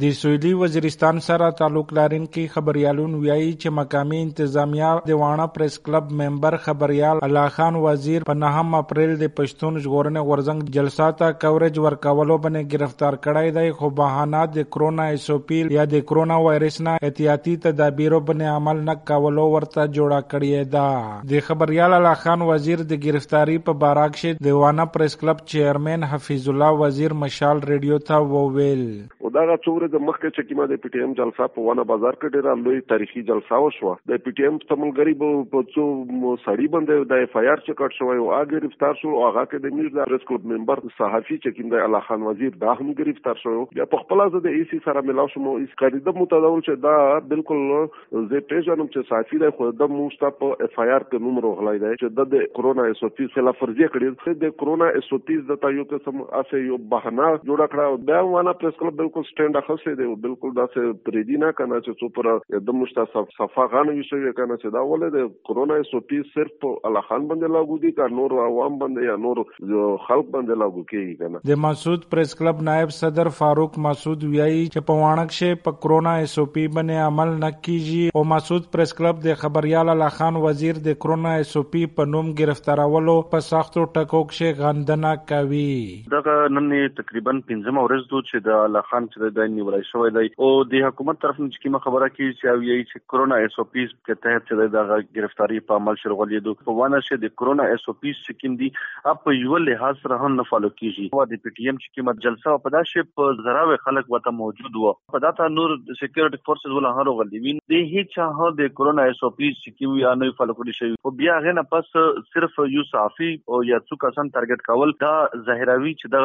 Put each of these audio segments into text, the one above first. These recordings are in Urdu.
د سویلی وزیرستان سره تعلق لرونکي خبريالون ویایي چې مقامي انتظامیه د وانه پریس کلب ممبر خبريال الله خان وزیر په نهم اپریل د پښتون ژغورنې غورزنګ جلسه ته کوریج ورکولو باندې گرفتار کړای دی، خو بهانه د کرونا ایسوپیل یا د کرونا وایرس نه احتیاطي تدابیرو باندې عمل نه کولو ورته جوړه کړی ده. د خبريال الله خان وزیر د گرفتاری په باراک شه د Wana press club chairman Hafeez Ullah Wazir Mashaal radio ته وویل. دا څو ورځې مخکې چې کیما د پی ټی ایم جلسه په ونه بازار کې ډیره لوی تاریخي جلسه وشوه. د پی ټی ایم تملګری په څو سړی باندې د اف آی آر چې کټ شوی او هغه گرفتار شو او هغه کې د میرز د پریس کلب ممبر صحافي چې کیم د الله خان وزیر دا هم گرفتار شو بیا په خپل ځای د ای سی سره ملاو شو مو اس قریده متداول چې دا بالکل زه پیژنم چې صحافي د خو د موستا په اف آی آر کې نوم روغلای دی چې د کرونا اس او پی خلاف ورزي کړی د کرونا اس او پی د تایو قسم اسه یو بهانه جوړ کړه بیا ونه پریس کلب بالکل سټینډ اخسته دی بالکل دا څه پریدي نه کنه چې څو پر د مشتا صفه غانه وشوي کنه چې دا ولې د کرونا اس او پی صرف په الله خان باندې لاګو دي کا نور عوام باندې یا نور خلق باندې لاګو کیږي کنه د مسعود پریس کلب نائب صدر فاروق مسعود ویایي چې په وانک شه په کرونا اس او پی باندې عمل نه کیږي او مسعود پریس کلب د خبريال الله خان وزیر د کرونا اس او پی په نوم گرفتارولو په سختو ټکو کې غندنه کوي دا نن تقریباً 15 ورځ دوه چې د الله خان چې د دین نیولای شوی دی. او د حکومت طرف نه کومه خبره کی چې او یی چې کرونا اس او پی په تحت چې د گرفتاری په عمل شروع دي په وانه چې د کرونا اس او پی چې کوم دي اپ یو لحاظ سره هم نه فالو کیږي. او د پی ټی ایم چې کومه جلسه په داسې په زراوه خلک وته موجود وو په داته نور سکیورټي فورسز ولا هرو غلي وین د هیڅ چا د کرونا اس او پی چې کوم یا نه فالو کړی شي او بیا غنه پس صرف یو صافي او یا څو کسان ټارګټ کول، دا ظاهروي چې دا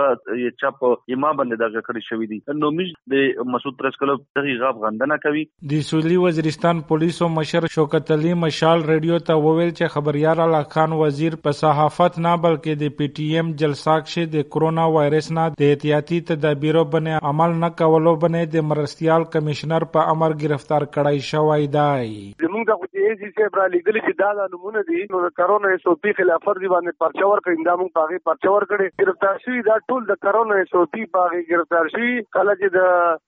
چاپ یما باندې دا کړی شوی دي. نو موږ د مسعود پریس کلب دغه غاب غندنه کوي. د سویلی وزیرستان پولیسو مشر شوکت علي مشال ریډیو ته وویل چې خبريار الله خان وزیر په صحافت نه بلکې د پی ټی ایم جلسه کې د کرونا وایرس نه د احتیاطي تدابیرو باندې عمل نه کولو باندې د مرستيال کمشنر په امر گرفتار کړای شوی دی. زموږ د خو سی برا لګل چې دا د نمونه دي نو د کرونا اس او پی خلاف ورزي باندې پرچور کړي دا موږ پاغي پرچور کړي گرفتار شوی دا ټول د کرونا اس او پی پاغي گرفتار شوی کله چې د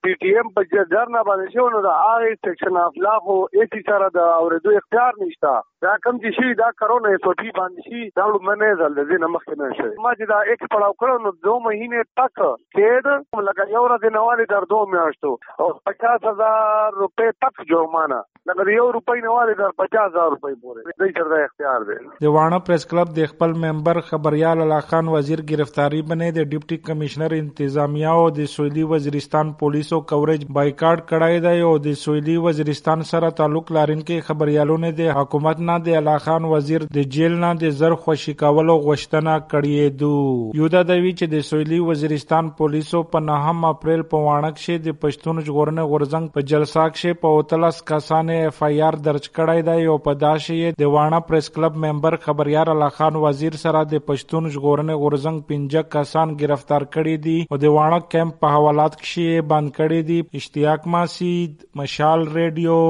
پی ټی ایم په جرنه باندې شو نو دا هغه سیکشن اف لا خو ایسی سره د اوریدو اختیار نشته. دا کم چې شي، دا کرونا اس او پی باندې شي، دا لمنه زل د دې نمخ نه شي ما چې دا ایک پړاو کړو نو دو مهینه تک کېد لکه یو ورځ نه واري در دو میاشتو. او 50000 روپے تک جرمانه. لکه یو روپۍ نه واري در 50000 روپۍ پورې دې سره اختیار دی د وانه پریس کلب د خپل ممبر خبريال الله خان وزیر گرفتاری باندې د ډیپټي کمشنر انتظامیه او د سویلی وزیرستان پولیسو کوریج بایکاټ کړای دی او د سویلی وزیرستان سره تعلق لارین کې لرونکي خبريالونه د حکومت نه د الله خان وزیر د جیل نه د زر خوشی کولو غوښتنه کړې دو۔ یو دا دوی چې د سویلی وزیرستان پولیسو په نهم اپریل په وانک شه د پښتون ژغورنې غورزنګ په جلسه کې په اوتلس کسانه اف آی آر درج کړی دی او په داسې د وانه پریس کلب ممبر خبريار الله خان وزیر سره د پښتون ژغورنې غورزنګ پنځه کسان گرفتار کړي دي او د وانه کیمپ په حوالات کې بند کړي دي. اشتیاق ماسید، مشال ریډیو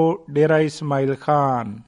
ډیرا اسماعیل خان.